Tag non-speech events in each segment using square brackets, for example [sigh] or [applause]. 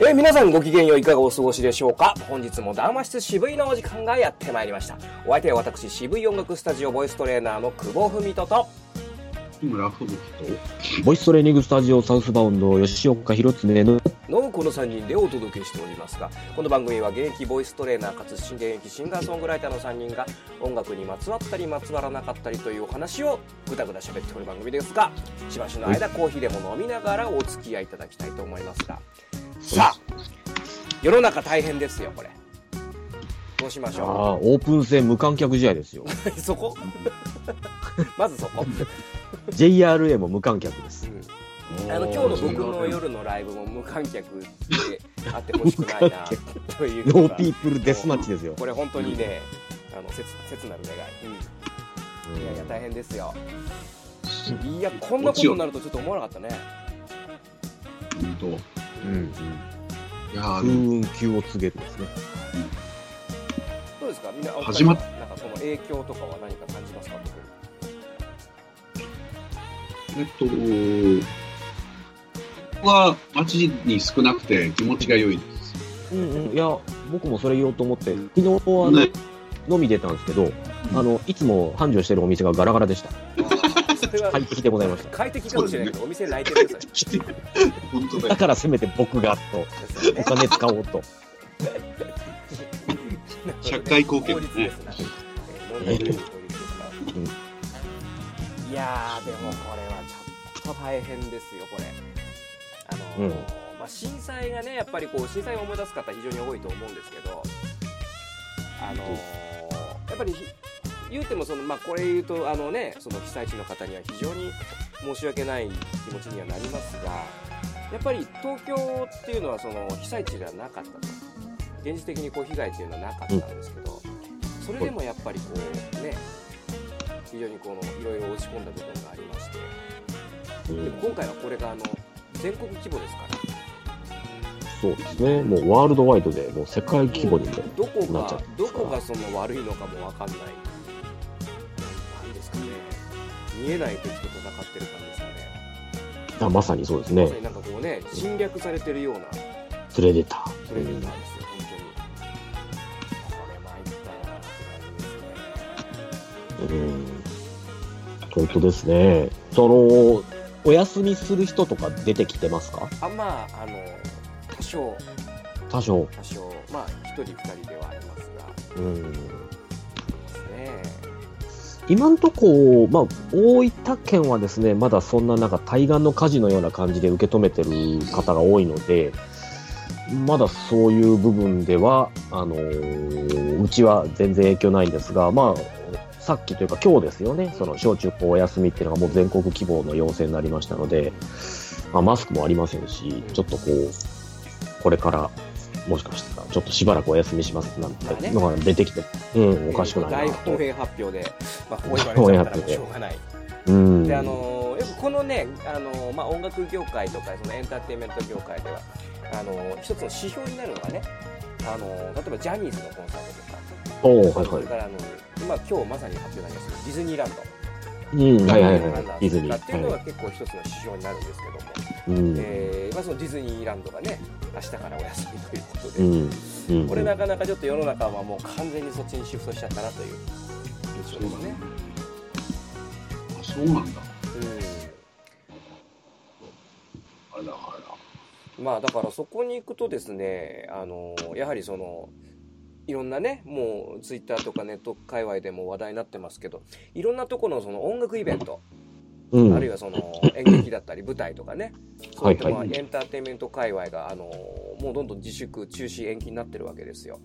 えー皆さんご機嫌よういかがお過ごしでしょうか？本日も談話室渋いのお時間がやってまいりました。お相手は私、渋い音楽スタジオボイストレーナーの久保文人と、村吹雪と、ボイストレーニングスタジオサウスバウンド吉岡弘恒の。のこの3人でお届けしておりますがこの番組は現役ボイストレーナーかつ新現役シンガーソングライターの3人が音楽にまつわったりまつわらなかったりというお話をぐだぐだ喋っておる番組ですがしばしの間コーヒーでも飲みながらお付き合いいただきたいと思いますがさあ世の中大変ですよこれ。どうしましょあオープン戦無観客試合ですよ。う [laughs] そこ？まずそこ、JRA も無観客です。うん。あの今日の僕の夜のライブも無観客であってほしくないなというノーピープルデスマッチですよ。これ本当にね、あの切切なる願い、いやいや大変ですよ。いやこんなことになるとちょっと思わなかったね。本当。いうん。うん。や風ー、雲急を告げるですね。どうですか？みんなお二人始まっなんかこの影響とかは何か感じますか？えっと、僕は街に少なくて気持ちが良いです。うんうん。いや僕もそれ言おうと思って昨日あの、ね。飲み出たんですけどあのいつも繁盛してるお店がガラガラでした。それは快適でございました。快適かもしれないけど、お店泣いてるよそれ。本当だよ。だからせめて僕がとお金使おうと。社会貢献法律ねですなえー問題ない法律ですからいやーでもこれはちょっと大変ですよこれ。あのーうん。まあ、震災がねやっぱりこう震災を思い出す方非常に多いと思うんですけどあのーやっぱりひ言うてもその、まあ、これ言うとあの、ね、その被災地の方には非常に申し訳ない気持ちにはなりますがやっぱり東京っていうのはその被災地ではなかったと。現実的にこう被害っていうのはなかったんですけど、それでもやっぱりこうね非常にこのいろいろ落ち込んだ部分がありましてでも今回はこれがあの全国規模ですから。そうですね。もうワールドワイドでもう世界規模にもどこなっちゃがってどこがその悪いのかもわかんない見えない敵と戦ってる感じですかね。あまさにそうですね。まさになんかこうね侵略されてるような。プレデタープレデターですよ、本当に。これ参ったなって感じですね。うん。本当ですね。その、お休みする人とか出てきてますか？あまああの多少。多少。多少。まあ一人二人ではありますが。うん。今んとこ、まあ、大分県はですね、まだそんななんか対岸の火事のような感じで受け止めてる方が多いので、まだそういう部分では、あのーうちは全然影響ないんですが、まあ、さっきというか今日ですよね、その小中高お休みっていうのがもう全国規模の要請になりましたので、まあ、マスクもありませんし、ちょっとこう、これから、もしかしたら、ちょっとしばらくお休みしますなんてのが出てきて、うん、おかしくないな大と。本営発表で、まあ、こう言われちゃったらしょうがないうん。であのよくこのねあの、まあ、音楽業界とかそのエンターテインメント業界ではあの一つの指標になるのがねあの例えばジャニーズのコンサートとか、はいはい。それからあの今今日まさに発表になりましたディズニーランドうん、はいはいデはい。ディズニー。っていうのがは結構一つの指標になるんですけども、い。うん。えーまあ、そのディズニーランドがね明日からお休みということで、うん。うん。これなかなかちょっと世の中はもう完全にそっちにシフトしちゃったなという印象ですね。あ、そうなんだ。うんあらあら。まあだからそこに行くとですね、あのやはりそのいろんなね、もうツイッターとかネット界隈でも話題になってますけど、いろんなところのその音楽イベント、うん。あるいはその演劇だったり舞台とかね、そういったエンターテインメント界隈があのもうどんどん自粛、中止、延期になってるわけですよ。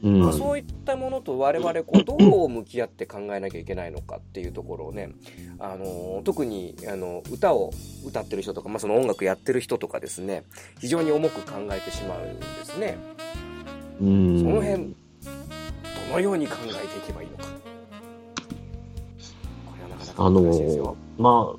うんまあ、そういったものと我々こうどう向き合って考えなきゃいけないのかっていうところをね、あの特にあの歌を歌ってる人とか、まあ、その音楽やってる人とかですね非常に重く考えてしまうんですね。うん。その辺どのように考えていけばいいのか。これはなかなかあの難しいですよ。まあ、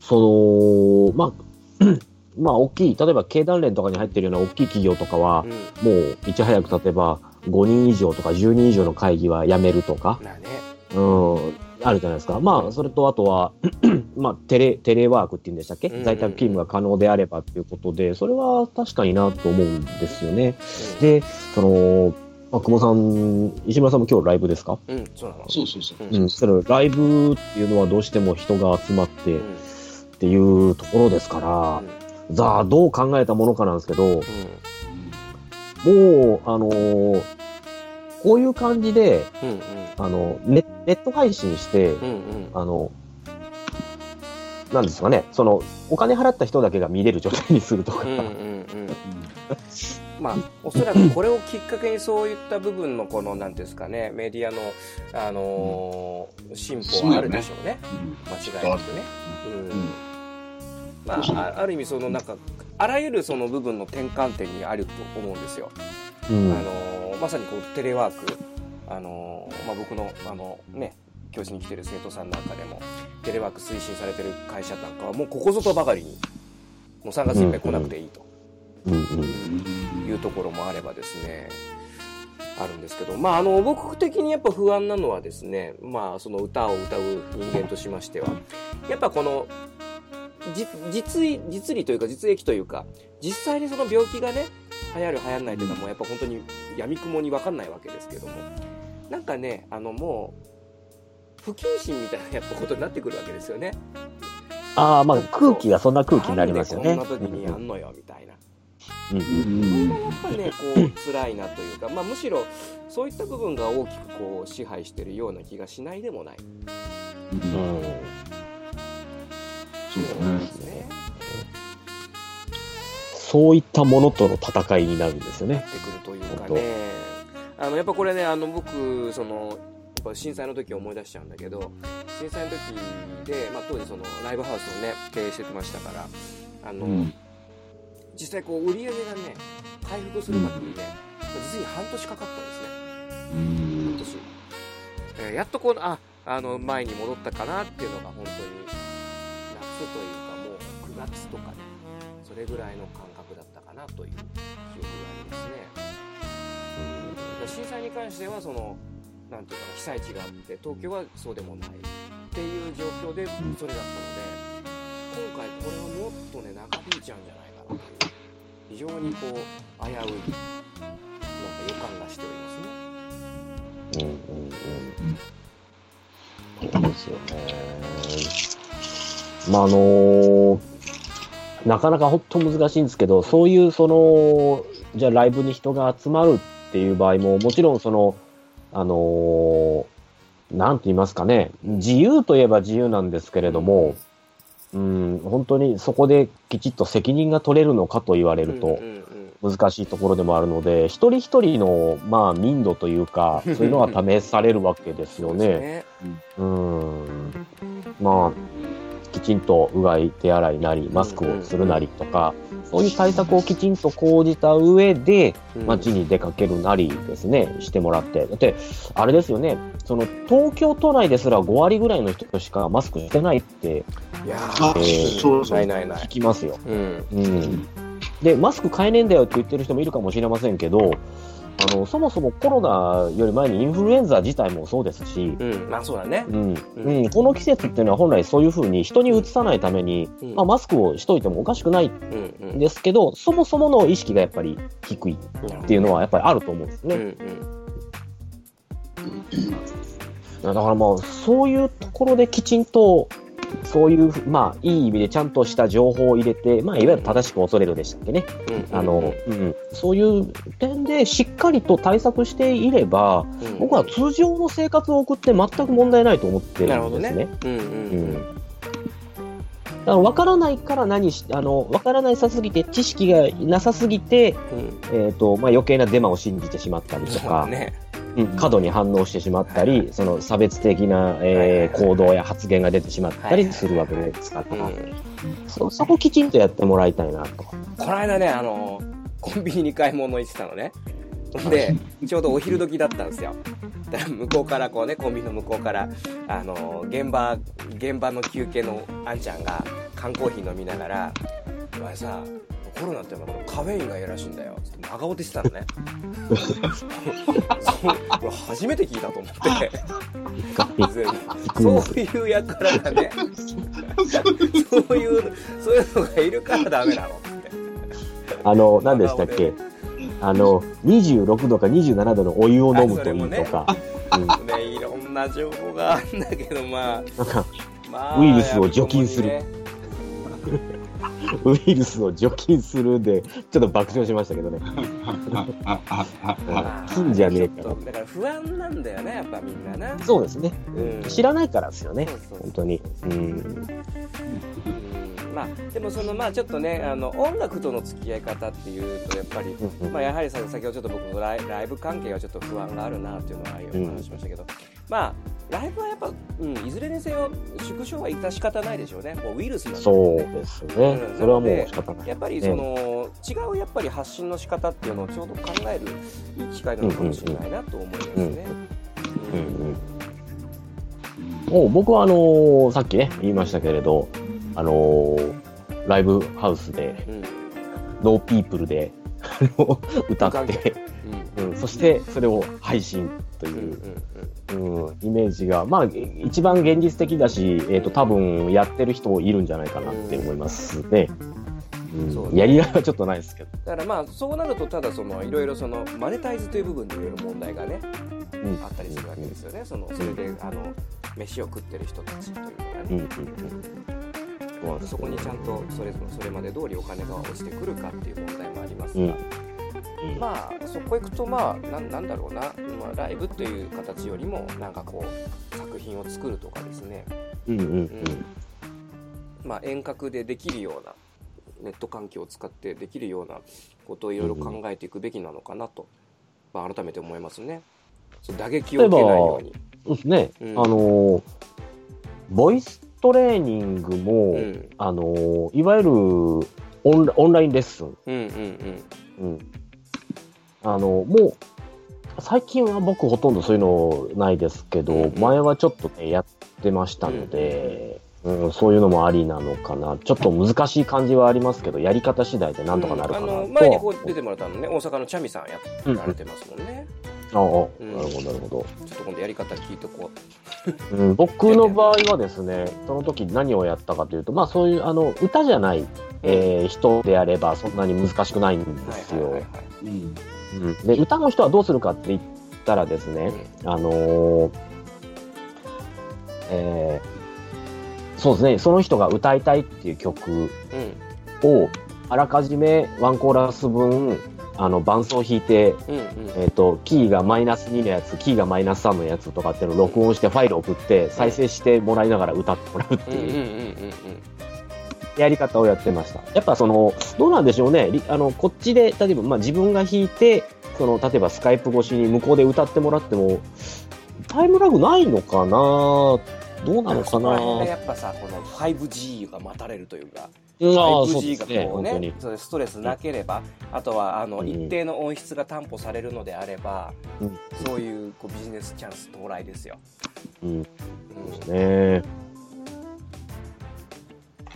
その、まあ、[clears throat] まあ、大きい、例えば経団連とかに入ってるような大きい企業とかはう、ん、もういち早く例えば5人以上とか10人以上の会議はやめるとか、まあね、うん、あるじゃないですか。まあ、それとあとは、[clears throat] まあ、テレ、テレワークっていうんでしたっけ、うんうんうん在宅勤務が可能であればっていうことで、それは確かになと思うんですよね。で、その、まあ、久保さん、石村さんも今日ライブですか？うん、そうなの。そうそうそう。うんうん。それライブっていうのはどうしても人が集まってうんっていうところですから、さあ、どう考えたものかなんですけど、もう、あのーこういう感じで、うんうんあの、ネネット配信して、うんうんあの、なんですかね、その、お金払った人だけが見れる状態にするとか、うんうんうんまあ、おそらくこれをきっかけにそういった部分のこの、なんていうんですかね、メディアの、あのー進歩はあるでしょうね。間違いなくね。うん。まあ、あある意味そのなんか、あらゆるその部分の転換点にあると思うんですよ。うん。あのーまさにこうテレワーク、あのーまあ、僕のあの、ね、教室に来てる生徒さんなんかでもテレワーク推進されてる会社なんかはもうここぞとばかりにもう3月いっぱい来なくていいと。うんうん。いうところもあればですねあるんですけど、まあ、あの僕的にやっぱ不安なのはですね、まあ、その歌を歌う人間としましてはやっぱこのじ実意実利というか実益というか実際にその病気がね流行る流行らないというのはもうやっぱ本当に闇雲に分かんないわけですけども。なんかねあのもう不謹慎みたいなやっぱことになってくるわけですよね。ああ、まあ空気がそんな空気になりますよね。なんでこんな時にやんのよみたいな。うんうんやっぱりねこう辛いなというか、まあ、むしろそういった部分が大きくこう支配してるような気がしないでもない。うん。そう。ですねそういったものとの戦いになるんですよね。ってくるというかね。あのやっぱこれねあの僕そのやっぱ震災の時を思い出しちゃうんだけど震災の時で、まあ、当時そのライブハウスをね経営してましたからあの、うん。実際こう売り上げがね回復するまでにね実に半年かかったんですね。うん。半年、えーやっとこうああの前に戻ったかなっていうのが本当に夏というかもう9月とかねそれぐらいの感覚だったかなという記憶がありますね、震災に関してはそのなんていうかな被災地があって東京はそうでもないっていう状況でそれだったので今回これはもっとね長引いちゃうんじゃないかなという非常にこう危ういなんか予感がしておりますねうんうんうん。そうですよね。まああのなかなか本当難しいんですけど、そういうその、じゃあライブに人が集まるっていう場合も、もちろんその、あのなんて言いますかね、自由といえば自由なんですけれども、うん、本当にそこできちっと責任が取れるのかと言われると難しいところでもあるので、一人一人の、まあ、民度というか、[laughs] そういうのは試されるわけですよね。うん。まあ、きちんとうがい、手洗いなり、マスクをするなりとか、そういう対策をきちんと講じた上で、うん街に出かけるなりですね、してもらって。だって、あれですよね、その、東京都内ですら5割ぐらいの人しかマスクしてないっていやあー、そう。ないないない聞きますよ。うんうん。で、マスク買えねえんだよって言ってる人もいるかもしれませんけど、あの、そもそもコロナより前にインフルエンザ自体もそうですし、うん。まあそうだね。うん、うん、この季節っていうのは本来そういうふうに人にうつさないために、うん。まあ、マスクをしといてもおかしくない。うんうんん。ですけど、そもそもの意識がやっぱり低いっていうのはやっぱりあると思うんですね。うんうん。だからまあ、そういうところできちんと、そういう、まあ、いい意味でちゃんとした情報を入れて、まあ、いわゆる正しく恐れるでしたっけね。うんあの、うん、そういう点でしっかりと対策していれば、うん。僕は通常の生活を送って全く問題ないと思ってなるんですね。ね。うん。だから分からないから何し、あの、分からないさすぎて、知識がなさすぎて、うん。えっ、と、まあ、余計なデマを信じてしまったりとか、ねうん過度に反応してしまったり、その差別的な、えー行動や発言が出てしまったりするわけですから、うん。そそこきちんとやってもらいたいなと。この間ねあのコンビニに買い物行ってたのね。でちょうどお昼時だったんですよ。だから向こうからこうねコンビニの向こうからあの現場現場の休憩のあんちゃんが缶コーヒー飲みながら「お前さコロナってのはカフェインがいいらしいんだよ。つって真顔でしてたのね。[laughs] そ初めて聞いたと思って。そういうやからがね。そういうそういうのがいるからダメなのって。あの何でしたっけ？あの26度か27度のお湯を飲むといいとか、ね、ね、いろんな情報があるんだけどまあ。まあ、ウイルスを除菌する、ウイルスを除菌するで、ちょっと爆笑しましたけどね。金じゃねえから。だから不安なんだよね、やっぱみんなな。そうですね。うん、知らないからですよね、本当に。うんまあ、でもそのまあちょっとねあの音楽との付き合い方っていうとやっぱり、まあ、やはり先ほどちょっと僕のライブ関係はちょっと不安があるなっていうのはお話しましたけど、まあライブはやっぱ、うん、いずれにせよ縮小は致し方ないでしょうね。もうウイルスなんで、ね、そうですね、うん、それはもう仕方ない、やっぱりその、ね、違うやっぱり発信の仕方っていうのをちょうど考えるいい機会なのかもしれないなと思いますね。もう僕はあのー、さっきね言いましたけれどあのー、ライブハウスで、うん、ノーピープルで歌って、うん、うん、そしてそれを配信という、うん、イメージが、まあ、一番現実的だし、えっ、ー、と、多分やってる人いるんじゃないかなって思いますね。うん、やりがいはちょっとないですけど。だからまあそうなるとただそのいろいろそのマネタイズという部分でいろいろ問題がね、うん、あったりするわけですよね。そのそれであの飯を食ってる人たちというのがね、うんうんうん、そこにちゃんとそれそれまで通りお金が落ちてくるかっていう問題もありますが、うんまあそこ行くとまあなんだろうな、まあ、ライブという形よりもなんかこう作品を作るとかですね、うんうんうん、まあ、遠隔でできるようなネット環境を使ってできるようなことをいろいろ考えていくべきなのかなと、まあ、改めて思いますね。打撃を受けないように。そうですね、うん、あのボイストレーニングも、うん、あのいわゆるオンオンラインレッスン、うんうんうん。うん、あの、もう、最近は僕ほとんどそういうのないですけど、うん、前はちょっとね、やってましたので、うん、うん、そういうのもありなのかな。ちょっと難しい感じはありますけど、やり方次第でなんとかなるかなと、うん、前にこう出てもらったのね、大阪のチャミさんやられてますもんね。ああ、なるほど、なるほど。ちょっと今度やり方聞いとこう。[laughs] うん、僕の場合はですね、その時何をやったかというと、まあそういう、あの、歌じゃない、えー、人であればそんなに難しくないんですよ。で歌の人はどうするかって言ったらですね、うん、あのー、えー、そうですね、その人が歌いたいっていう曲を、あらかじめワンコーラス分、あの伴奏弾いて、うんうん、えっ、ー、と、キーがマイナス2のやつ、キーがマイナス3のやつとかっていうのを録音してファイル送って、再生してもらいながら歌ってもらうっていう。やり方をやってました。やっぱその、どうなんでしょうね。あの、こっちで、例えば、まあ自分が弾いて、その、例えばスカイプ越しに向こうで歌ってもらっても、タイムラグないのかな？どうなのかな？やっぱさ、この 5G が待たれるというか、5G がこうね、それストレスなければ、あとはあの、一定の音質が担保されるのであれば、うん、そういうこうビジネスチャンス到来ですよ。うん。うん、そうですね。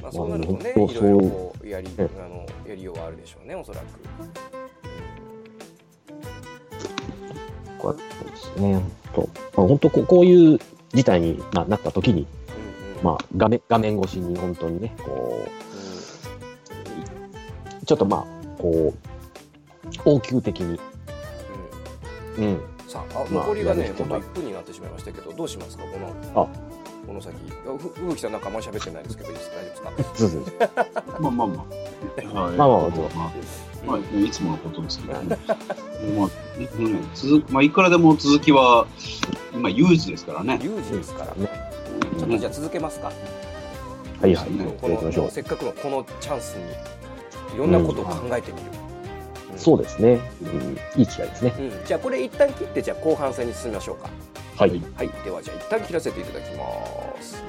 まあ、そうなるとね、いろいろこうやりあのやりようはあるでしょうね、おそらく。そうですね。とまあ、本当ここういう事態に、まあ、なった時に、うんうん、まあ、画面画面越しに本当にね、こう、うん、ちょっとまあ、こう、応急的に、うん。うん、さあ、あ残りがね、まあ、1分になってしまいましたけど、どうしますか、この。この先ふ吹さんなんかあんまり喋ってないですけどいいです。大丈夫ですか？そうそうまあまあまあ、はい、まあまあまあ。まあ、まあ、いつものことですけど、ね、まあ、うん、続まあいくらでも続きは今有事ですからね。有事ですからね、うん、ちょっとじゃあ続けますか、うん、はい。はいこのせっかくのこのチャンスにいろんなことを考えてみる、そうですね、うん、いい機会ですね、じゃあこれ一旦切ってじゃあ後半戦に進みましょうか。はい、はい、ではじゃあ一旦切らせていただきます。